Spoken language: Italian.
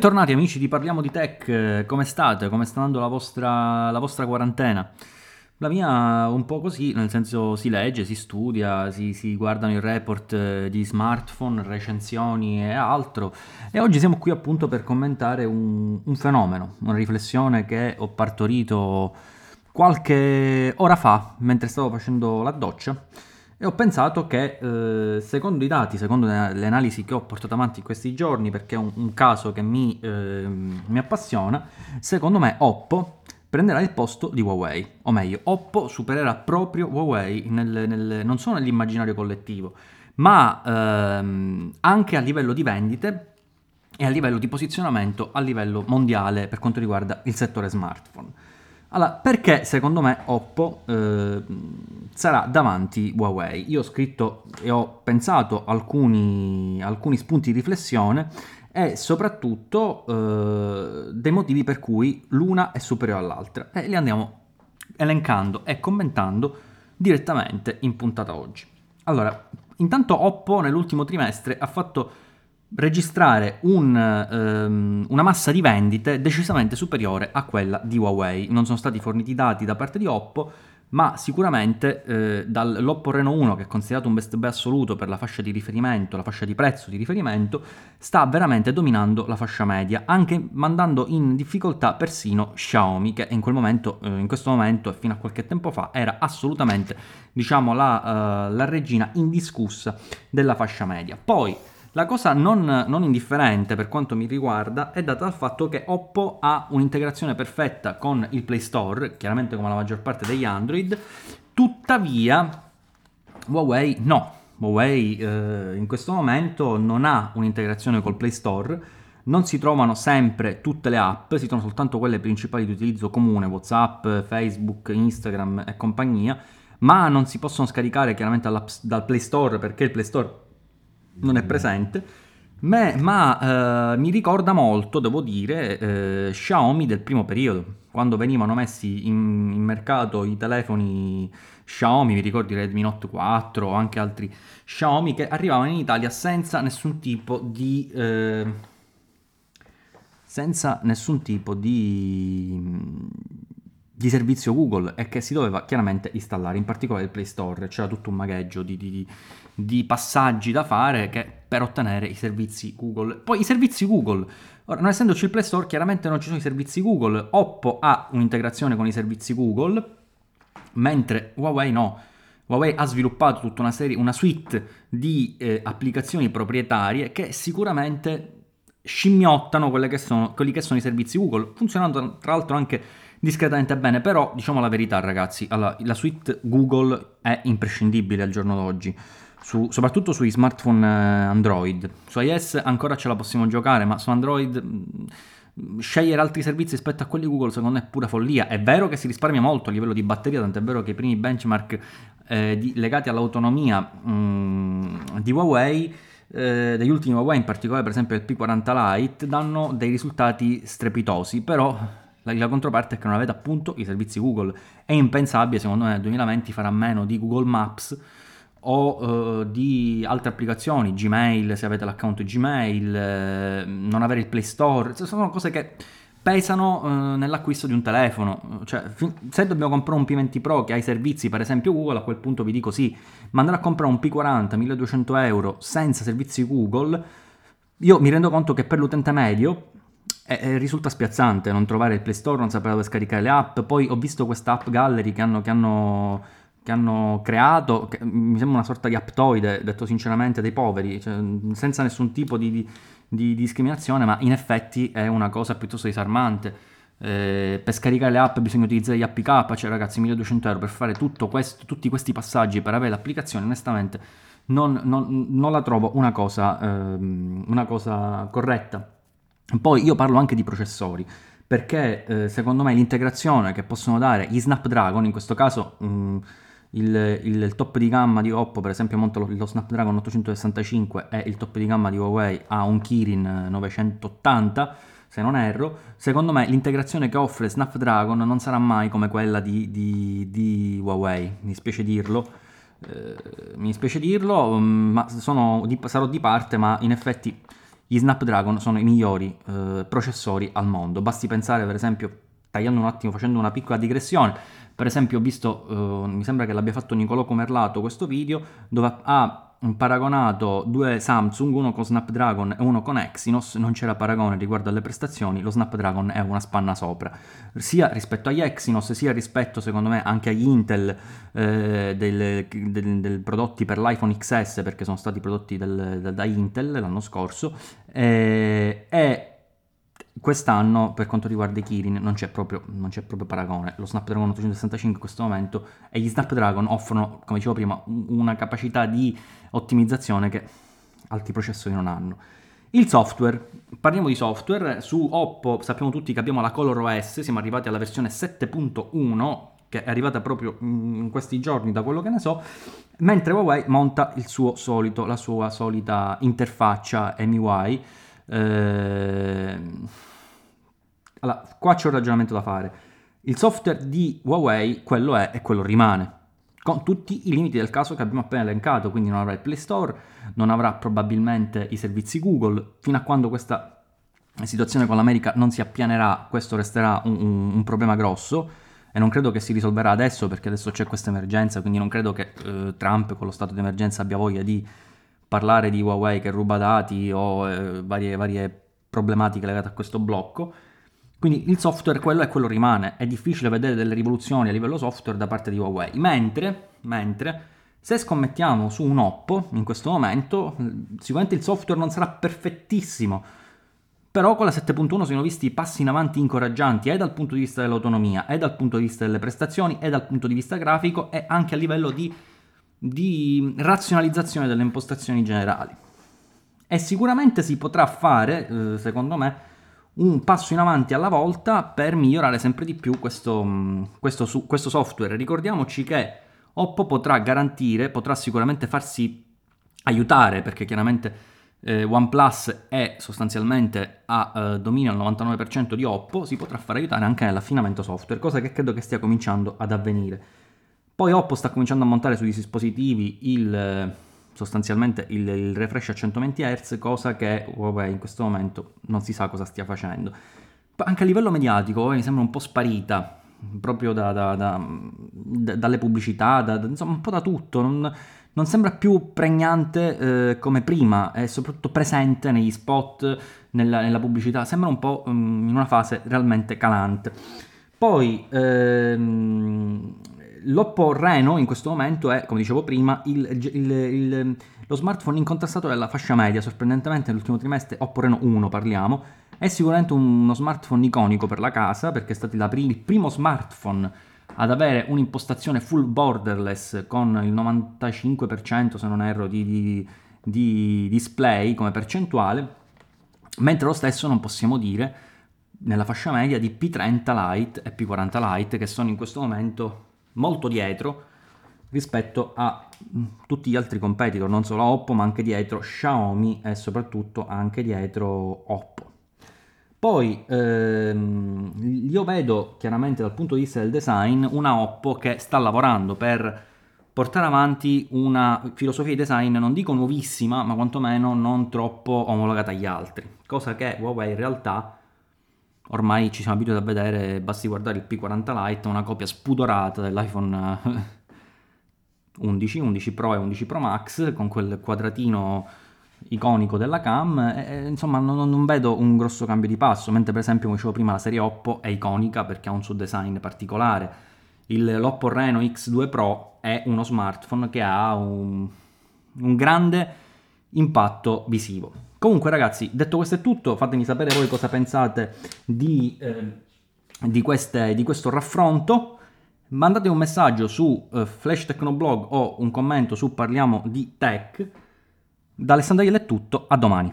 Bentornati amici di Parliamo di Tech, come state? Come sta andando la vostra, la vostra quarantena? La mia un po' così, nel senso si legge, si studia, si, si guardano i report eh, di smartphone, recensioni e altro. E oggi siamo qui appunto per commentare un, un fenomeno, una riflessione che ho partorito qualche ora fa mentre stavo facendo la doccia e ho pensato che, eh, secondo i dati, secondo le analisi che ho portato avanti in questi giorni, perché è un, un caso che mi, eh, mi, appassiona, secondo me Oppo prenderà il posto di Huawei. O meglio, Oppo supererà proprio Huawei nel, nel, non solo nell'immaginario collettivo, ma ehm, anche a livello di vendite e a livello di posizionamento a livello mondiale per quanto riguarda il settore smartphone. Allora, perché secondo me Oppo eh, sarà davanti Huawei? Io ho scritto e ho pensato alcuni, alcuni spunti di riflessione e soprattutto eh, dei motivi per cui l'una è superiore all'altra e li andiamo elencando e commentando direttamente in puntata oggi. Allora, intanto Oppo nell'ultimo trimestre ha fatto registrare un, um, una massa di vendite decisamente superiore a quella di Huawei. Non sono stati forniti dati da parte di Oppo, ma sicuramente eh, dall'Oppo Reno 1, che è considerato un best buy assoluto per la fascia di riferimento, la fascia di prezzo di riferimento, sta veramente dominando la fascia media, anche mandando in difficoltà persino Xiaomi, che in quel momento, eh, in questo momento e fino a qualche tempo fa, era assolutamente, diciamo, la, uh, la regina indiscussa della fascia media. Poi la cosa non, non, indifferente per quanto mi riguarda è data dal fatto che Oppo ha un'integrazione perfetta con il Play Store, chiaramente come la maggior parte degli Android, tuttavia Huawei no. Huawei eh, in questo momento non ha un'integrazione col Play Store, non si trovano sempre tutte le app, si trovano soltanto quelle principali di utilizzo comune, WhatsApp, Facebook, Instagram e compagnia, ma non si possono scaricare chiaramente dal Play Store perché il Play Store non è presente, ma, ma eh, mi ricorda molto, devo dire, eh, Xiaomi del primo periodo, quando venivano messi in, in, mercato i telefoni Xiaomi, mi ricordi Redmi Note 4 o anche altri Xiaomi che arrivavano in Italia senza nessun tipo di... Eh, senza nessun tipo di, di servizio Google e che si doveva chiaramente installare, in particolare il Play Store, c'era tutto un magheggio di, di, di passaggi da fare che, per ottenere i servizi Google. Poi i servizi Google, ora non essendoci il Play Store chiaramente non ci sono i servizi Google, Oppo ha un'integrazione con i servizi Google, mentre Huawei no. Huawei ha sviluppato tutta una serie, una suite di eh, applicazioni proprietarie che sicuramente scimmiottano che sono, quelli che sono i servizi Google, funzionando tra l'altro anche discretamente bene, però diciamo la verità ragazzi, allora, la suite Google è imprescindibile al giorno d'oggi su, soprattutto sui smartphone eh, Android. Su iOS ancora ce la possiamo giocare, ma su Android mm, scegliere altri servizi rispetto a quelli Google secondo me è pura follia. È vero che si risparmia molto a livello di batteria, tant'è vero che i primi benchmark eh, di, legati all'autonomia mh, mm, di Huawei eh, degli ultimi Huawei, in particolare per esempio il P40 Lite, danno dei risultati strepitosi, però la, la, controparte è che non avete appunto i servizi Google. È impensabile, secondo me, nel 2020 farà meno di Google Maps o uh, di altre applicazioni, Gmail se avete l'account Gmail, eh, non avere il Play Store, sono cose che pesano uh, nell'acquisto di un telefono. Cioè, se dobbiamo comprare un P20 Pro che ha i servizi, per esempio Google, a quel punto vi dico sì, ma andare a comprare un P40 1200 euro senza servizi Google, io mi rendo conto che per l'utente medio eh, eh, risulta spiazzante non trovare il Play Store, non sapere dove scaricare le app. Poi ho visto questa app gallery che hanno, che hanno che hanno creato, che mi sembra una sorta di aptoide, detto sinceramente, dei poveri, cioè, senza nessun tipo di, di, di, discriminazione, ma in effetti è una cosa piuttosto disarmante. Eh, per scaricare le app bisogna utilizzare gli APK, cioè ragazzi 1200 euro per fare questo, tutti questi passaggi per avere l'applicazione, onestamente non, non, non la trovo una cosa, ehm, una cosa, corretta. Poi io parlo anche di processori, perché eh, secondo me l'integrazione che possono dare gli Snapdragon, in questo caso... Mh, il, il, top di gamma di Oppo, per esempio, monta lo, lo, Snapdragon 865 e il top di gamma di Huawei ha un Kirin 980, se non erro. Secondo me l'integrazione che offre Snapdragon non sarà mai come quella di, di, di Huawei, mi spiace dirlo. Eh, mi spiace dirlo, mm, ma sono, di, sarò di parte, ma in effetti gli Snapdragon sono i migliori eh, processori al mondo. Basti pensare, per esempio, tagliando un attimo, facendo una piccola digressione, per esempio ho visto, eh, mi sembra che l'abbia fatto Nicolò Comerlato questo video, dove ha paragonato due Samsung, uno con Snapdragon e uno con Exynos, non c'era paragone riguardo alle prestazioni, lo Snapdragon è una spanna sopra, sia rispetto agli Exynos, sia rispetto secondo me anche agli Intel eh, del, prodotti per l'iPhone XS, perché sono stati prodotti del, da Intel l'anno scorso, eh, e Quest'anno, per quanto riguarda i Kirin, non c'è, proprio, non c'è proprio paragone. Lo Snapdragon 865 in questo momento e gli Snapdragon offrono, come dicevo prima, una capacità di ottimizzazione che altri processori non hanno. Il software, parliamo di software, su Oppo sappiamo tutti che abbiamo la ColorOS, siamo arrivati alla versione 7.1 che è arrivata proprio in questi giorni da quello che ne so, mentre Huawei monta il suo solito, la sua solita interfaccia MIUI. Eh, allora, qua c'è un ragionamento da fare. Il software di Huawei, quello è e quello rimane, con tutti i limiti del caso che abbiamo appena elencato, quindi non avrà il Play Store, non avrà probabilmente i servizi Google, fino a quando questa situazione con l'America non si appianerà, questo resterà un, un, un problema grosso e non credo che si risolverà adesso perché adesso c'è questa emergenza, quindi non credo che eh, Trump con lo stato di emergenza abbia voglia di parlare di Huawei che ruba dati o eh, varie, varie problematiche legate a questo blocco. Quindi il software quello è quello rimane, è difficile vedere delle rivoluzioni a livello software da parte di Huawei, mentre, mentre se scommettiamo su un Oppo in questo momento, sicuramente il software non sarà perfettissimo, però con la 7.1 sono visti passi in avanti incoraggianti e dal punto di vista dell'autonomia, e dal punto di vista delle prestazioni, e dal punto di vista grafico, e anche a livello di, di razionalizzazione delle impostazioni generali. E sicuramente si potrà fare, eh, secondo me, un passo in avanti alla volta per migliorare sempre di più questo, mm, questo, questo software. Ricordiamoci che Oppo potrà garantire, potrà sicuramente farsi aiutare perché chiaramente eh, OnePlus è sostanzialmente a eh, dominio al 99% di Oppo, si potrà fare aiutare anche nell'affinamento software, cosa che credo che stia cominciando ad avvenire. Poi Oppo sta cominciando a montare sui dispositivi il sostanzialmente il, il, refresh a 120 Hz, cosa che Huawei in questo momento non si sa cosa stia facendo. Anche a livello mediatico Huawei mi sembra un po' sparita, proprio da, da, da, dalle pubblicità, insomma un po' da tutto, non, non sembra più pregnante eh, come prima, è soprattutto presente negli spot, nella, nella pubblicità, sembra un po' um, in una fase realmente calante. Poi ehm, L'Oppo Reno in questo momento è, come dicevo prima, il, il, il, lo smartphone incontrastato della fascia media, sorprendentemente nell'ultimo trimestre Oppo Reno 1 parliamo, è sicuramente uno smartphone iconico per la casa perché è stato il primo smartphone ad avere un'impostazione full borderless con il 95% se non erro di, di, di display come percentuale, mentre lo stesso non possiamo dire nella fascia media di P30 Lite e P40 Lite che sono in questo momento molto dietro rispetto a mm, tutti gli altri competitor, non solo Oppo ma anche dietro Xiaomi e soprattutto anche dietro Oppo. Poi ehm, io vedo chiaramente dal punto di vista del design una Oppo che sta lavorando per portare avanti una filosofia di design non dico nuovissima ma quantomeno non troppo omologata agli altri, cosa che Huawei in realtà ormai ci siamo abituati a vedere, basti guardare il P40 Lite, una copia spudorata dell'iPhone 11, eh, 11 Pro e 11 Pro Max, con quel quadratino iconico della cam, e, insomma non, non, vedo un grosso cambio di passo, mentre per esempio, come dicevo prima, la serie Oppo è iconica perché ha un suo design particolare. Il, l'Oppo Reno X2 Pro è uno smartphone che ha un, un grande impatto visivo. Comunque ragazzi, detto questo è tutto, fatemi sapere voi cosa pensate di, eh, di, queste, di questo raffronto. Mandate un messaggio su eh, Flash Tecnoblog o un commento su Parliamo di Tech. Da Alessandro è tutto, a domani.